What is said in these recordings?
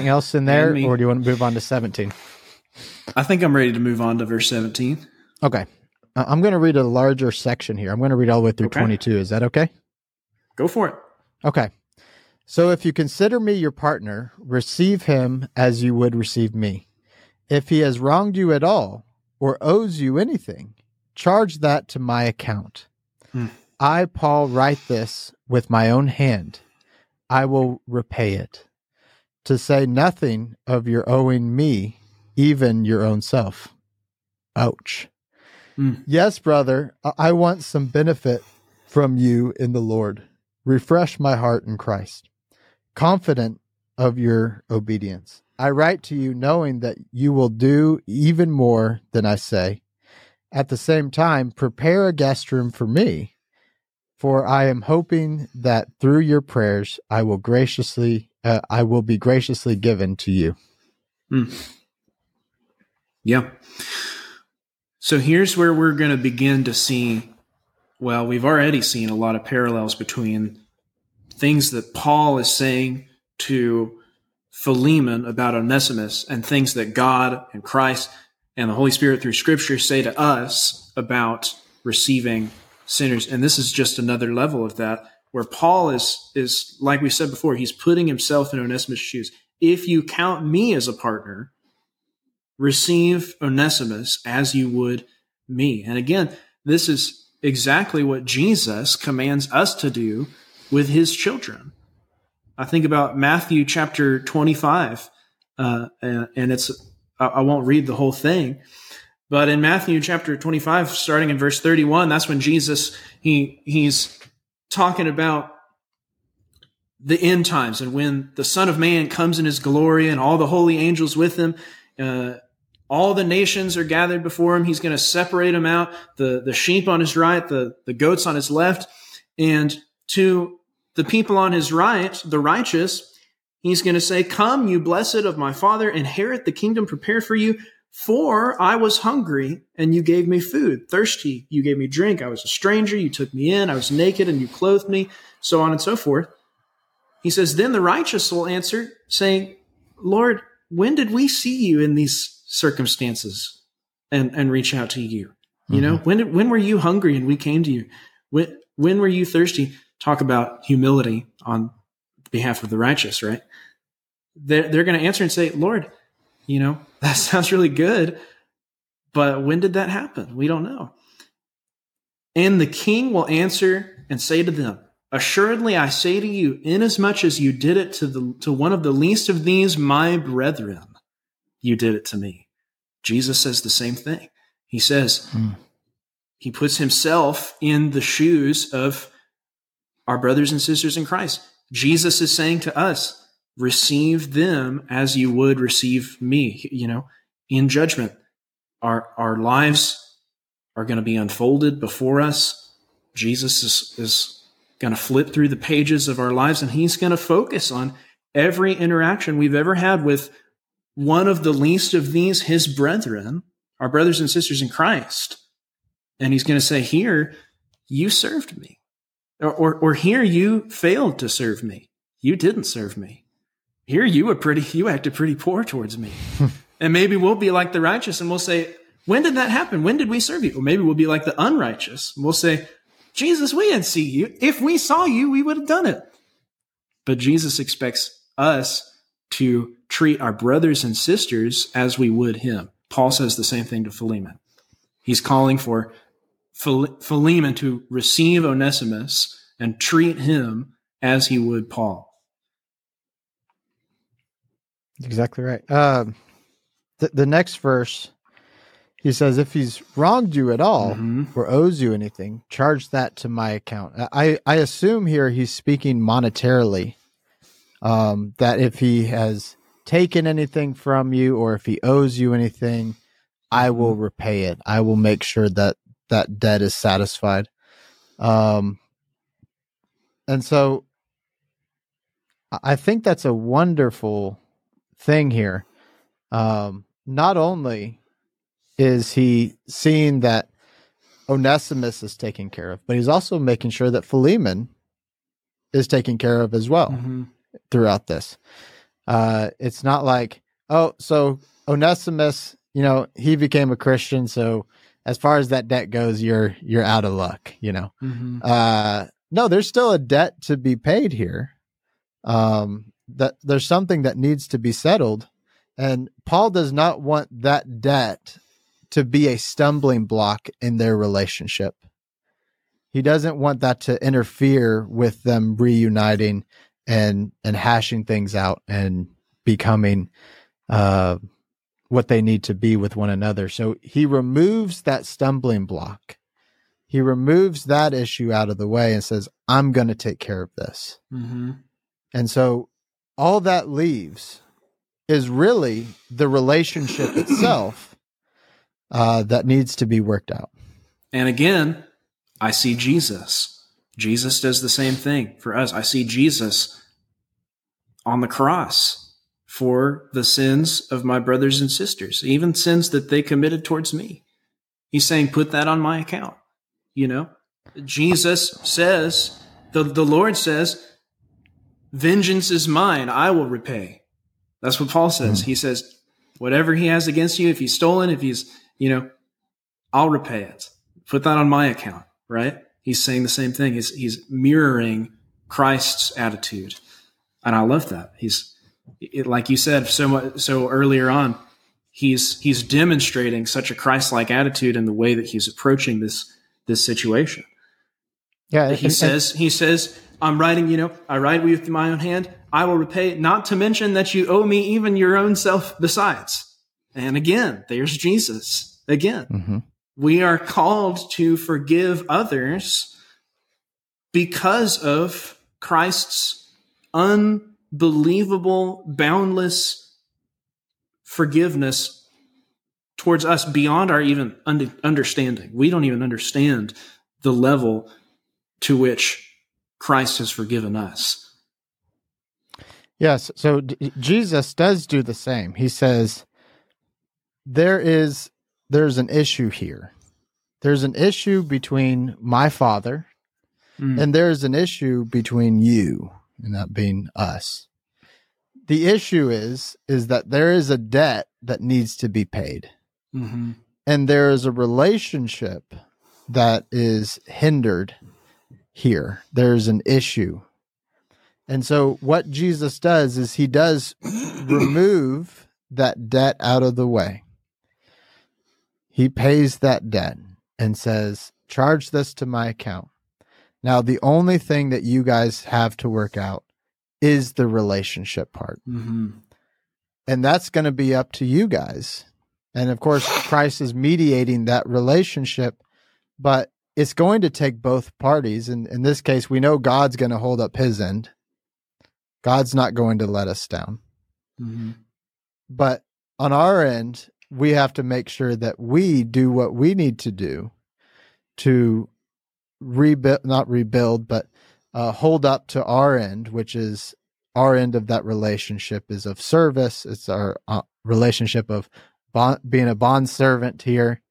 Anything else in there, or do you want to move on to 17? I think I'm ready to move on to verse 17. Okay. Uh, I'm going to read a larger section here. I'm going to read all the way through Okay. 22. Is that okay? Go for it. Okay. So if you consider me your partner, receive him as you would receive me. If he has wronged you at all or owes you anything, charge that to my account. Hmm. I, Paul, write this with my own hand. I will repay it. To say nothing of your owing me, even your own self. Ouch. Hmm. Yes, brother, I want some benefit from you in the Lord. Refresh my heart in Christ. Confident of your obedience. I write to you knowing that you will do even more than I say. At the same time, prepare a guest room for me, for I am hoping that through your prayers I will graciously uh, I will be graciously given to you. Yeah. So here's where we're going to begin to see. Well, we've already seen a lot of parallels between things that Paul is saying to Philemon about Onesimus and things that God and Christ and the Holy Spirit through Scripture say to us about receiving sinners. And this is just another level of that, where Paul is is like we said before, he's putting himself in Onesimus' shoes. If you count me as a partner, receive Onesimus as you would me. And again, this is exactly what Jesus commands us to do with his children. I think about Matthew chapter 25, uh, and and it's, I I won't read the whole thing, but in Matthew chapter 25, starting in verse 31, that's when Jesus, he, he's talking about the end times and when the Son of Man comes in his glory and all the holy angels with him, uh, all the nations are gathered before him. He's going to separate them out, the, the sheep on his right, the, the goats on his left. And to the people on his right, the righteous, he's going to say, Come, you blessed of my Father, inherit the kingdom prepared for you. For I was hungry, and you gave me food. Thirsty, you gave me drink. I was a stranger, you took me in. I was naked, and you clothed me. So on and so forth. He says, Then the righteous will answer, saying, Lord, when did we see you in these circumstances and, and reach out to you? You know, mm-hmm. when did, when were you hungry and we came to you? When, when were you thirsty? Talk about humility on behalf of the righteous, right? They're, they're going to answer and say, Lord, you know, that sounds really good, but when did that happen? We don't know. And the king will answer and say to them, Assuredly, I say to you, inasmuch as you did it to the to one of the least of these my brethren, you did it to me. Jesus says the same thing. He says, Mm. he puts himself in the shoes of our brothers and sisters in Christ. Jesus is saying to us, receive them as you would receive me, you know, in judgment. Our our lives are going to be unfolded before us. Jesus is, is going to flip through the pages of our lives and he's going to focus on every interaction we've ever had with one of the least of these, his brethren, our brothers and sisters in Christ. And he's going to say, Here, you served me. Or, or, or here, you failed to serve me. You didn't serve me. Here, you were pretty, you acted pretty poor towards me. and maybe we'll be like the righteous and we'll say, When did that happen? When did we serve you? Or maybe we'll be like the unrighteous. and We'll say, Jesus, we didn't see you. If we saw you, we would have done it. But Jesus expects us to treat our brothers and sisters as we would him. Paul says the same thing to Philemon. He's calling for Philemon to receive Onesimus and treat him as he would Paul. Exactly right. Um, the, the next verse, he says, if he's wronged you at all Mhm. or owes you anything, charge that to my account. I, I assume here he's speaking monetarily. Um, that if he has taken anything from you or if he owes you anything, I will repay it. I will make sure that that debt is satisfied. Um, and so I think that's a wonderful thing here. Um, not only is he seeing that Onesimus is taken care of, but he's also making sure that Philemon is taken care of as well throughout this. Uh, it's not like, oh, so Onesimus, you know, he became a Christian, so as far as that debt goes, you're you're out of luck, you know. Mhm. Uh, no, there's still a debt to be paid here. Um, that there's something that needs to be settled, and Paul does not want that debt to be a stumbling block in their relationship. He doesn't want that to interfere with them reuniting and and hashing things out and becoming uh, what they need to be with one another. So he removes that stumbling block. He removes that issue out of the way and says, "I'm going to take care of this." Mhm. And so all that leaves is really the relationship itself uh, that needs to be worked out. And again, I see Jesus. Jesus does the same thing for us. I see Jesus on the cross for the sins of my brothers and sisters, even sins that they committed towards me. He's saying, put that on my account. You know, Jesus says, the, the Lord says, vengeance is mine. I will repay. That's what Paul says. Hmm. He says, whatever he has against you, if he's stolen, if he's, you know, I'll repay it. Put that on my account, right? He's saying the same thing. He's, he's mirroring Christ's attitude. And I love that. He's, it, like you said so much, so earlier on, he's, he's demonstrating such a Christ-like attitude in the way that he's approaching this, this situation. Yeah, He says, he says, I'm writing, you know, I write with my own hand. I will repay, not to mention that you owe me even your own self besides. And again, there's Jesus. Again, hmm we are called to forgive others because of Christ's unbelievable, boundless forgiveness towards us beyond our even understanding. We don't even understand the level to which Christ has forgiven us. Yes. So d- Jesus does do the same. He says there is there's an issue here. There's an issue between my father Mm. and there's an issue between you and that being us. The issue is is that there is a debt that needs to be paid Mhm. and there is a relationship that is hindered here. There's an issue. And so what Jesus does is he does remove that debt out of the way. He pays that debt and says, charge this to my account. Now, the only thing that you guys have to work out is the relationship part. Mhm. And that's going to be up to you guys. And of course, Christ is mediating that relationship, but it's going to take both parties. And in this case, we know God's going to hold up his end. God's not going to let us down. Mhm. But on our end, we have to make sure that we do what we need to do to rebuild, not rebuild, but uh, hold up to our end, which is our end of that relationship is of service. It's our uh, relationship of bond, being a bond servant here.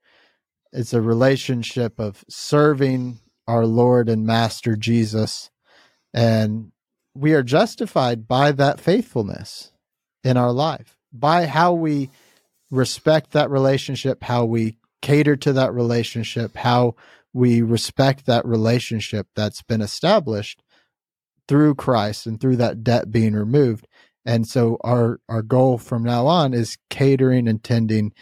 It's a relationship of serving our Lord and Master Jesus. And we are justified by that faithfulness in our life, by how we respect that relationship, how we cater to that relationship, how we respect that relationship that's been established through Christ and through that debt being removed. And so our our goal from now on is catering and tending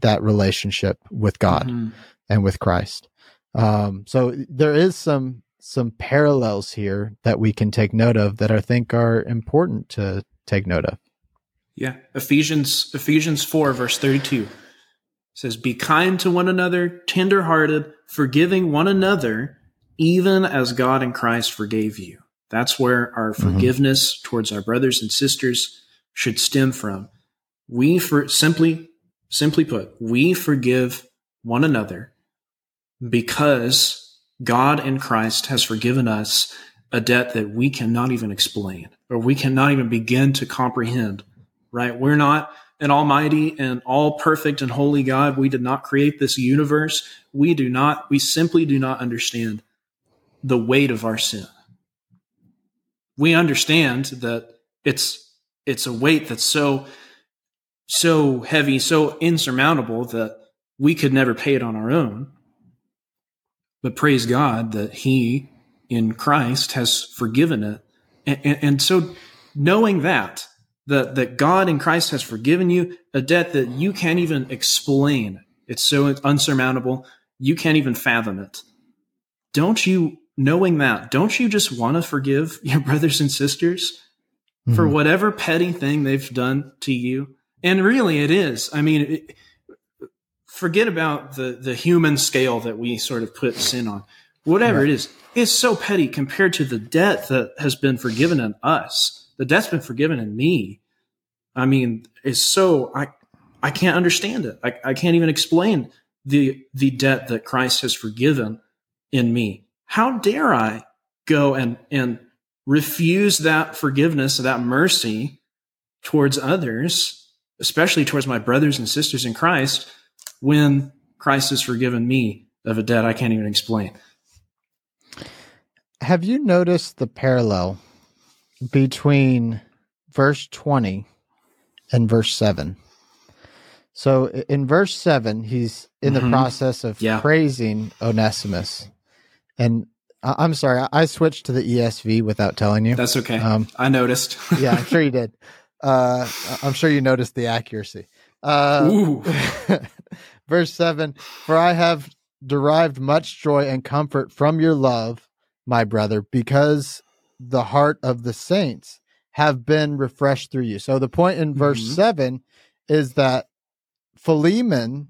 that relationship with God Mhm. and with Christ. Um, so there is some some parallels here that we can take note of that I think are important to take note of. Yeah. Ephesians Ephesians 4 verse 32 says be kind to one another, tenderhearted, forgiving one another even as God in Christ forgave you. That's where our Mhm. forgiveness towards our brothers and sisters should stem from. We for simply simply put, we forgive one another because God in Christ has forgiven us a debt that we cannot even explain or we cannot even begin to comprehend right? We're not an almighty and all perfect and holy God. We did not create this universe. We do not, we simply do not understand the weight of our sin. We understand that it's it's a weight that's so so heavy, so insurmountable that we could never pay it on our own. But praise God that He in Christ has forgiven it. And, and, and so knowing that, that, that God in Christ has forgiven you a debt that you can't even explain. It's so unsurmountable. You can't even fathom it. Don't you, knowing that, don't you just want to forgive your brothers and sisters mm-hmm. for whatever petty thing they've done to you? And really, it is. I mean, it, forget about the the human scale that we sort of put sin on. Whatever right. it is, it's so petty compared to the debt that has been forgiven in us. The debt's been forgiven in me. I mean, it's so I I can't understand it. I, I can't even explain the the debt that Christ has forgiven in me. How dare I go and and refuse that forgiveness, that mercy towards others especially towards my brothers and sisters in Christ, when Christ has forgiven me of a debt I can't even explain. Have you noticed the parallel between verse 20 and verse 7? So in verse 7, he's in mm-hmm. the process of yeah. praising Onesimus. And I'm sorry, I switched to the ESV without telling you. That's okay. Um, I noticed. yeah, I'm sure you did. Uh, I'm sure you noticed the accuracy. Uh, verse 7 For I have derived much joy and comfort from your love, my brother, because the heart of the saints have been refreshed through you. So the point in verse mm-hmm. 7 is that Philemon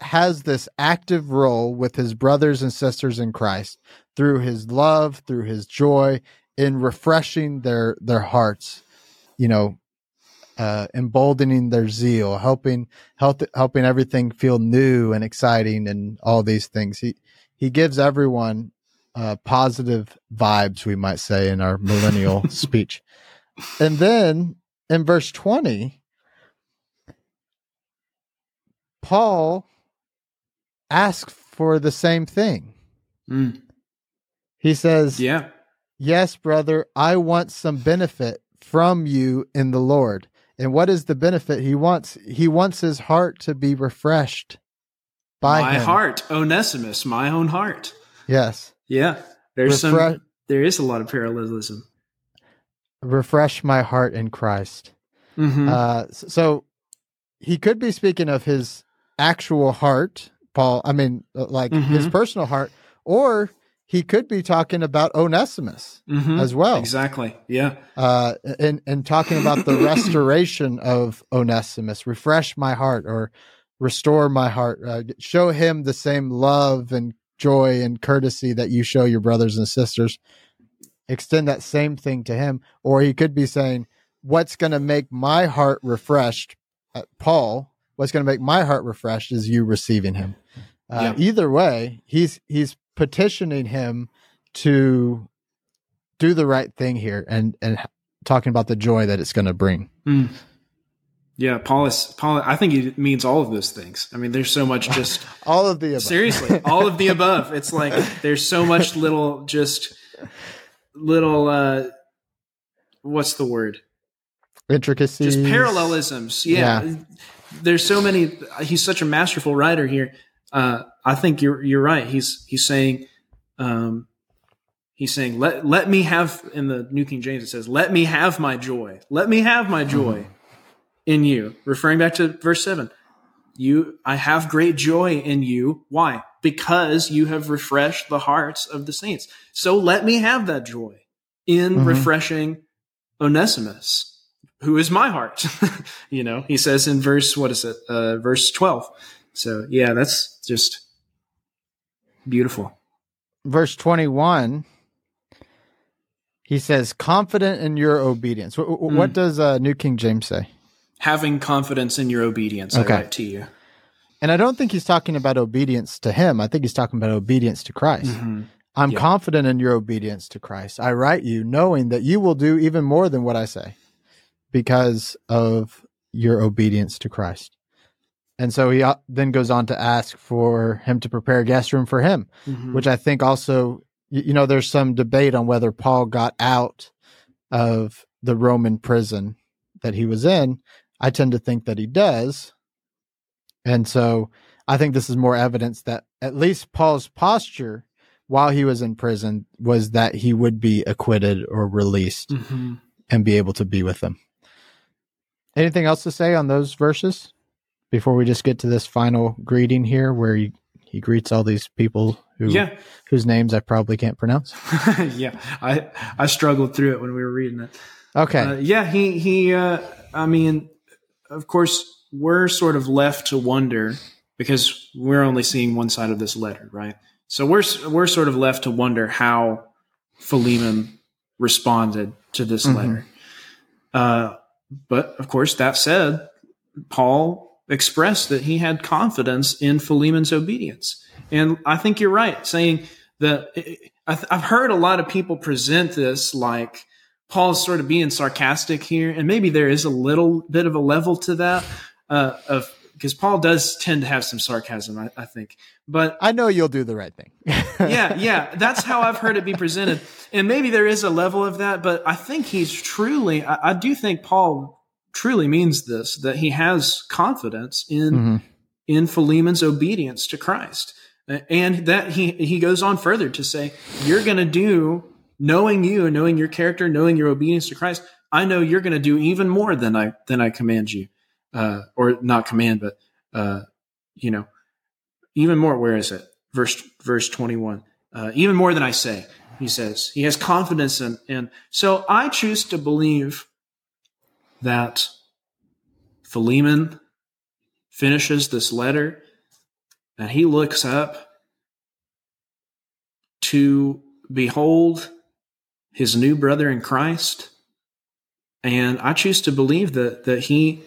has this active role with his brothers and sisters in Christ through his love, through his joy in refreshing their their hearts, you know, uh, emboldening their zeal, helping help, helping everything feel new and exciting, and all these things. He he gives everyone uh, positive vibes, we might say, in our millennial speech. And then in verse twenty, Paul asks for the same thing. Mm. He says, "Yeah, yes, brother, I want some benefit." from you in the Lord. And what is the benefit he wants? He wants his heart to be refreshed by my him. heart, Onesimus, my own heart. Yes. Yeah. There's Refre- some there is a lot of parallelism. Refresh my heart in Christ. Mm-hmm. Uh, so he could be speaking of his actual heart, Paul. I mean, uh, like mm-hmm. his personal heart, or he could be talking about Onesimus mm-hmm, as well. Exactly. Yeah. Uh, and, and talking about the restoration of Onesimus, refresh my heart or restore my heart, uh, show him the same love and joy and courtesy that you show your brothers and sisters. Extend that same thing to him. Or he could be saying, what's going to make my heart refreshed, uh, Paul, what's going to make my heart refreshed is you receiving him. Uh, yeah. Either way, he's he's petitioning him to do the right thing here and and talking about the joy that it's going to bring. Mm. Yeah, Paul is Paul. I think it means all of those things. I mean, there's so much just all of the above. seriously, all of the above. It's like there's so much little just little uh what's the word intricacies just parallelisms yeah. yeah. there's so many he's such a masterful writer here uh I think you're you're right. He's he's saying, um, he's saying let let me have in the New King James it says let me have my joy. Let me have my joy mm-hmm. in you. Referring back to verse seven, you I have great joy in you. Why? Because you have refreshed the hearts of the saints. So let me have that joy in mm-hmm. refreshing Onesimus, who is my heart. you know, he says in verse what is it? Uh, verse twelve. So yeah, that's just Beautiful. Verse 21, he says, confident in your obedience. What, mm. what does uh, New King James say? Having confidence in your obedience, okay. I write to you. And I don't think he's talking about obedience to him. I think he's talking about obedience to Christ. Mm-hmm. I'm yep. confident in your obedience to Christ. I write you knowing that you will do even more than what I say because of your obedience to Christ. And so he uh, then goes on to ask for him to prepare a guest room for him, mm-hmm. which I think also, you know, there's some debate on whether Paul got out of the Roman prison that he was in, I tend to think that he does. And so I think this is more evidence that at least Paul's posture while he was in prison was that he would be acquitted or released Mm-hmm. and be able to be with them. Anything else to say on those verses before we just get to this final greeting here where he, he greets all these people who Yeah, whose names I probably can't pronounce? yeah. I I struggled through it when we were reading it. Okay. Uh, yeah, he he. Uh, I mean, of course, we're sort of left to wonder because we're only seeing one side of this letter, right? So we're we're sort of left to wonder how Philemon responded to this Mhm. letter. Uh, but of course, that said, Paul expressed that he had confidence in Philemon's obedience, and I think you're right saying that. I've heard a lot of people present this like Paul's sort of being sarcastic here, and maybe there is a little bit of a level to that uh, of because Paul does tend to have some sarcasm, I, I think. But I know you'll do the right thing. yeah, yeah, that's how I've heard it be presented, and maybe there is a level of that. But I think he's truly, I, I do think Paul truly means this that he has confidence in Mhm. in Philemon's obedience to Christ. And that he, he goes on further to say, you're going to do, knowing you and knowing your character, knowing your obedience to Christ, I know you're going to do even more than I, than I command you. Uh, or not command, but, uh, you know, even more. Where is it? Verse, verse 21. Uh, even more than I say, he says, he has confidence in, in, so I choose to believe that Philemon finishes this letter and he looks up to behold his new brother in Christ. And I choose to believe that that he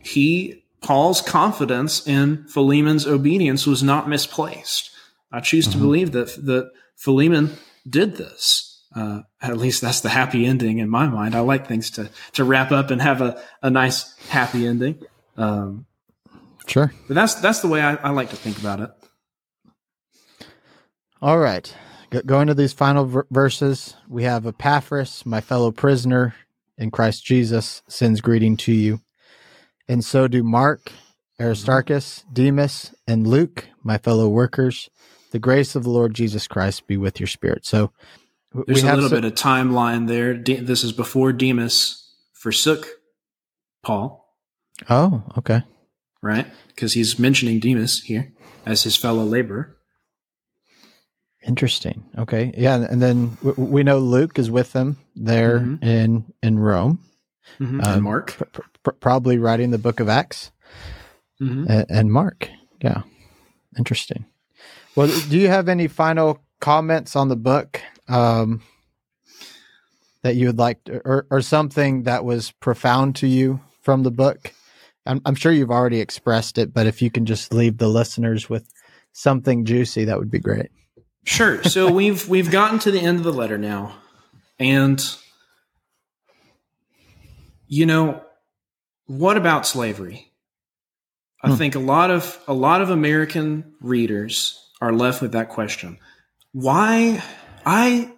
he Paul's confidence in Philemon's obedience was not misplaced. I choose to Mhm. believe that that Philemon did this. Uh, at least that's the happy ending in my mind. I like things to to wrap up and have a, a nice happy ending. Um, Sure. but that's that's the way I, I like to think about it. All right. Go- going to these final ver- verses, we have Epaphras, my fellow prisoner in Christ Jesus, sends greeting to you. And so do Mark, Aristarchus, Demas, and Luke, my fellow workers. The grace of the Lord Jesus Christ be with your spirit. So There's a little bit of timeline there. De- this is before Demas forsook Paul, Oh, okay. right? Because he's mentioning Demas here as his fellow laborer. Interesting. Okay. Yeah. And then w- we know Luke is with them there Mhm. in, in Rome, Mhm. Um, and Mark. pr- pr- probably writing the book of Acts. Mhm. and, and Mark. Yeah, interesting. Well, do you have any final comments on the book um, that you would like, to, or or something that was profound to you from the book? I'm, I'm sure you've already expressed it, but if you can just leave the listeners with something juicy, that would be great. Sure. So we've we've gotten to the end of the letter now, and you know, what about slavery? I Hmm. think a lot of a lot of American readers are left with that question. Why I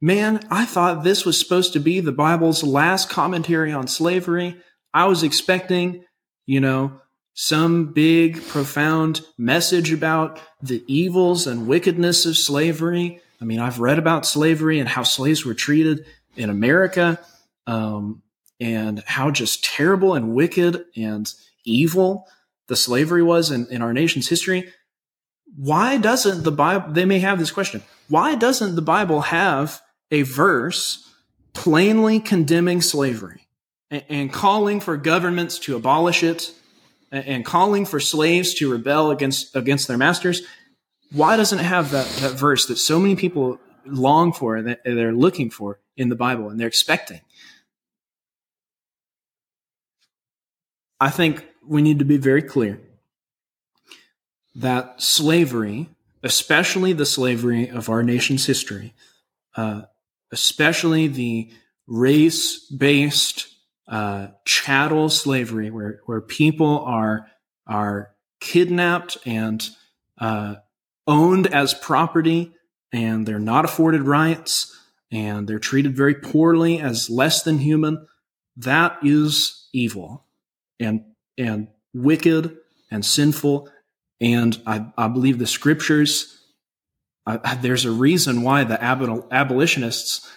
man, I thought this was supposed to be the Bible's last commentary on slavery. I was expecting, you know, some big profound message about the evils and wickedness of slavery. I mean, I've read about slavery and how slaves were treated in America, um, and how just terrible and wicked and evil the slavery was in, in our nation's history. Why doesn't the Bible, they may have this question, why doesn't the Bible have a verse plainly condemning slavery and, and calling for governments to abolish it and, and calling for slaves to rebel against, against their masters? Why doesn't it have that, that verse that so many people long for and that they're looking for in the Bible and they're expecting? I think we need to be very clear that slavery, especially the slavery of our nation's history, uh, especially the race based uh, chattel slavery, where, where people are, are kidnapped and uh, owned as property and they're not afforded rights and they're treated very poorly as less than human that is evil and and wicked and sinful. And I, I believe the scriptures. There's a reason why the abolitionists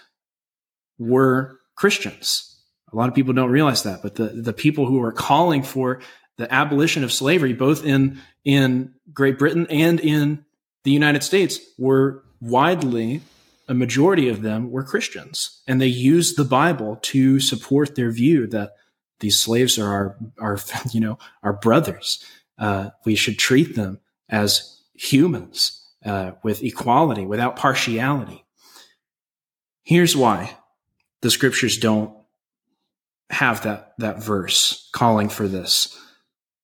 were Christians. A lot of people don't realize that, but the, the people who are calling for the abolition of slavery, both in in Great Britain and in the United States, were widely a majority of them were Christians, and they used the Bible to support their view that these slaves are our, our you know, our brothers. Uh, we should treat them as humans uh, with equality, without partiality. Here's why the scriptures don't have that that verse calling for this.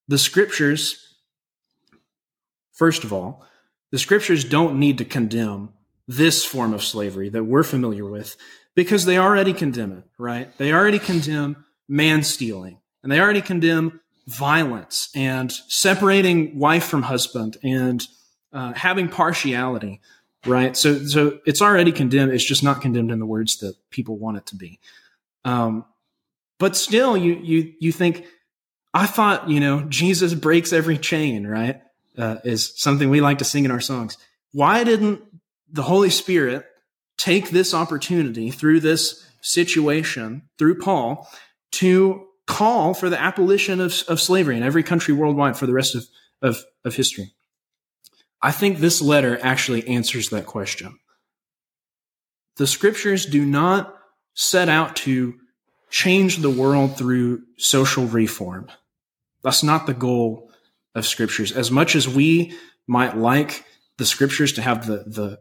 The scriptures, first of all, the scriptures don't need to condemn this form of slavery that we're familiar with because they already condemn it, right? They already condemn man stealing and they already condemn violence and separating wife from husband and uh, having partiality, right? So, so it's already condemned. It's just not condemned in the words that people want it to be. Um, but still, you you you think I thought you know Jesus breaks every chain, right? Uh, is something we like to sing in our songs. Why didn't the Holy Spirit take this opportunity through this situation, through Paul, to call for the abolition of, of slavery in every country worldwide for the rest of, of, of history? I think this letter actually answers that question. The scriptures do not set out to change the world through social reform. That's not the goal of scriptures. As much as we might like the scriptures to have the, the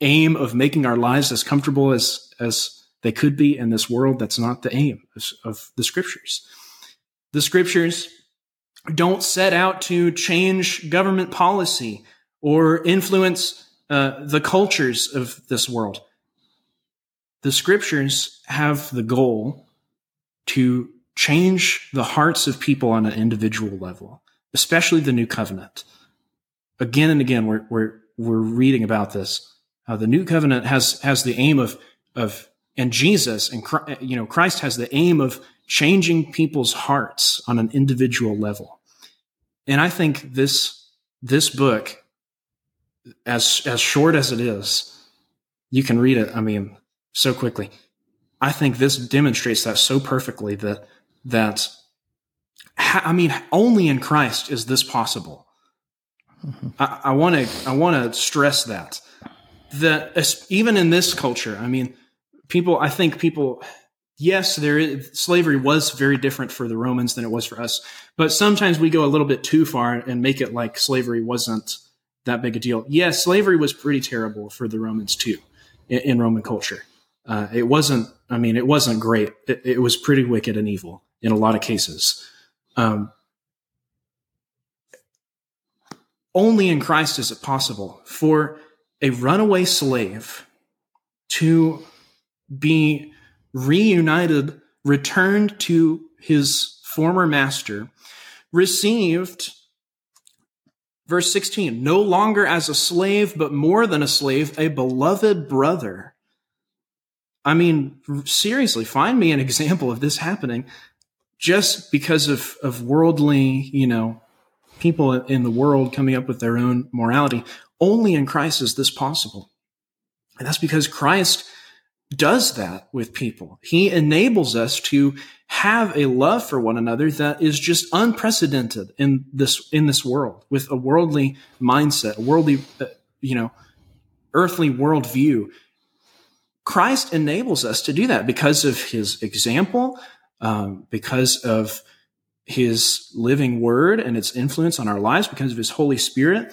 aim of making our lives as comfortable as as they could be in this world that's not the aim of, of the scriptures. The scriptures don't set out to change government policy or influence uh, the cultures of this world. The scriptures have the goal to change the hearts of people on an individual level especially the new covenant. Again and again we're, we're, we're reading about this uh, the new covenant has has the aim of of and Jesus and you know Christ has the aim of changing people's hearts on an individual level. And I think this this book as as short as it is, you can read it I mean so quickly. I think this demonstrates that so perfectly that that I mean only in Christ is this possible. Mm-hmm. I want to I want to stress that that even in this culture, I mean, people, I think people, yes, there is, slavery was very different for the Romans than it was for us, but sometimes we go a little bit too far and make it like slavery wasn't that big a deal. Yes, slavery was pretty terrible for the Romans too in, in Roman culture. Uh, it wasn't, I mean, it wasn't great. It, it, was pretty wicked and evil in a lot of cases. Um, only in Christ is it possible for a runaway slave to be reunited, returned to his former master, received, verse 16, no longer as a slave, but more than a slave, a beloved brother. I mean, seriously, find me an example of this happening just because of, of worldly, you know, people in the world coming up with their own morality. Only in Christ is this possible. And that's because Christ does that with people. He enables us to have a love for one another that is just unprecedented in this in this world with a worldly mindset, a worldly uh, you know, earthly worldview. Christ enables us to do that because of his example, um, because of his living word and its influence on our lives, because of his Holy Spirit,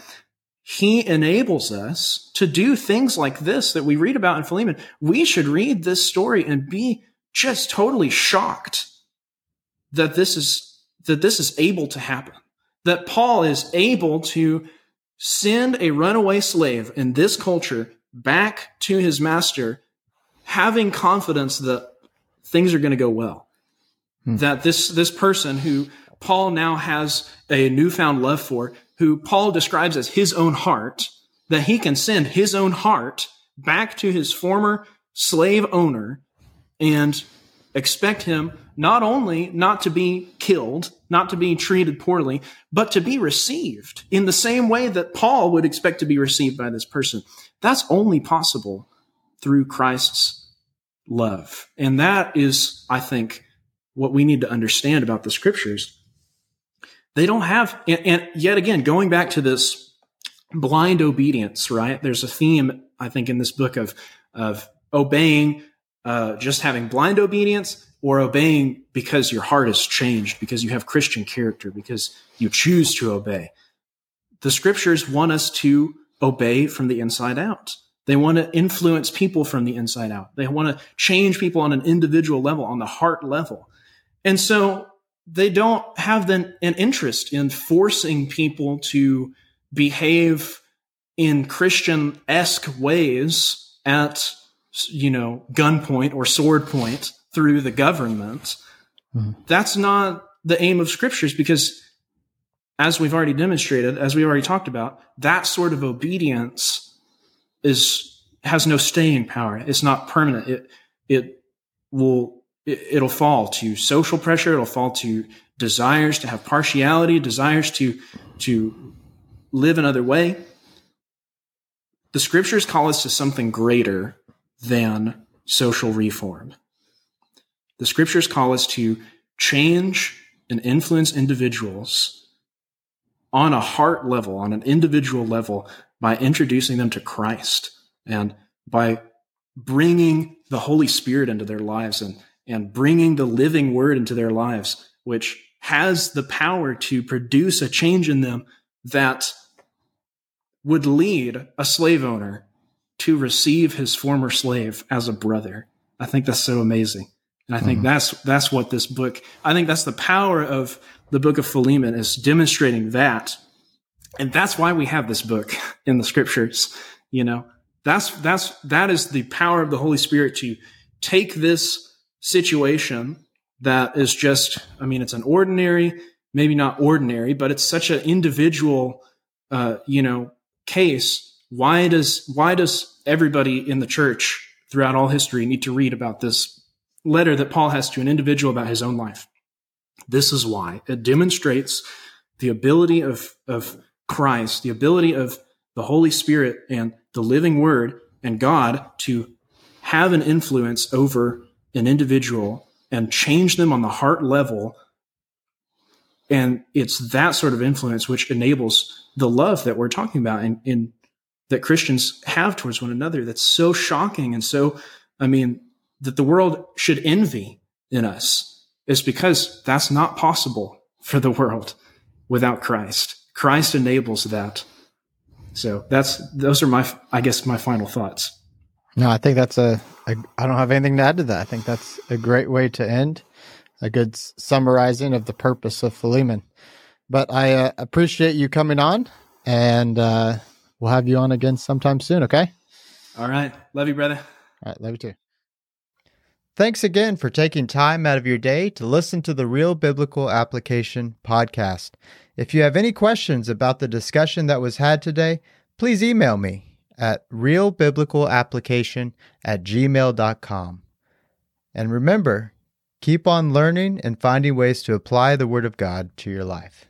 he enables us to do things like this that we read about in Philemon. We should read this story and be just totally shocked that this is, that this is able to happen. That Paul is able to send a runaway slave in this culture back to his master, having confidence that things are going to go well. Hmm. That this, this person who Paul now has a newfound love for who Paul describes as his own heart, that he can send his own heart back to his former slave owner and expect him not only not to be killed, not to be treated poorly, but to be received in the same way that Paul would expect to be received by this person. That's only possible through Christ's love. And that is, I think, what we need to understand about the scriptures. They don't have, and, and yet again, going back to this blind obedience, right? There's a theme, I think, in this book of, of obeying, uh, just having blind obedience or obeying because your heart has changed, because you have Christian character, because you choose to obey. The scriptures want us to obey from the inside out. They want to influence people from the inside out. They want to change people on an individual level, on the heart level. And so they don't have an, an interest in forcing people to behave in Christian esque ways at, you know, gunpoint or sword point through the government. Mm-hmm. That's not the aim of scriptures because as we've already demonstrated, as we've already talked about, that sort of obedience is has no staying power. It's not permanent. It it will it'll fall to social pressure. It'll fall to desires to have partiality, desires to to live another way. The scriptures call us to something greater than social reform. The scriptures call us to change and influence individuals on a heart level, on an individual level, by introducing them to Christ and by bringing the Holy Spirit into their lives and, and bringing the living word into their lives, which has the power to produce a change in them that would lead a slave owner to receive his former slave as a brother. I think that's so amazing. And I think mm-hmm. that's that's what this book I think that's the power of the book of Philemon is demonstrating that. And that's why we have this book in the scriptures, you know. That's that's that is the power of the Holy Spirit to take this situation that is just I mean it's an ordinary, maybe not ordinary, but it's such an individual uh, you know, case. Why does why does everybody in the church throughout all history need to read about this letter that Paul has to an individual about his own life. This is why it demonstrates the ability of, of Christ, the ability of the Holy Spirit and the living word and God to have an influence over an individual and change them on the heart level. And it's that sort of influence which enables the love that we're talking about in that Christians have towards one another that's so shocking and so, I mean, that the world should envy in us is because that's not possible for the world without Christ. Christ enables that. So that's those are my I guess my final thoughts. No, I think that's a, a I don't have anything to add to that. I think that's a great way to end. A good summarizing of the purpose of Philemon. But I uh, appreciate you coming on, and uh, we'll have you on again sometime soon. Okay. All right. Love you, brother. All right. Love you too. Thanks again for taking time out of your day to listen to the Real Biblical Application podcast. If you have any questions about the discussion that was had today, please email me at realbiblicalapplication at gmail.com. And remember, keep on learning and finding ways to apply the Word of God to your life.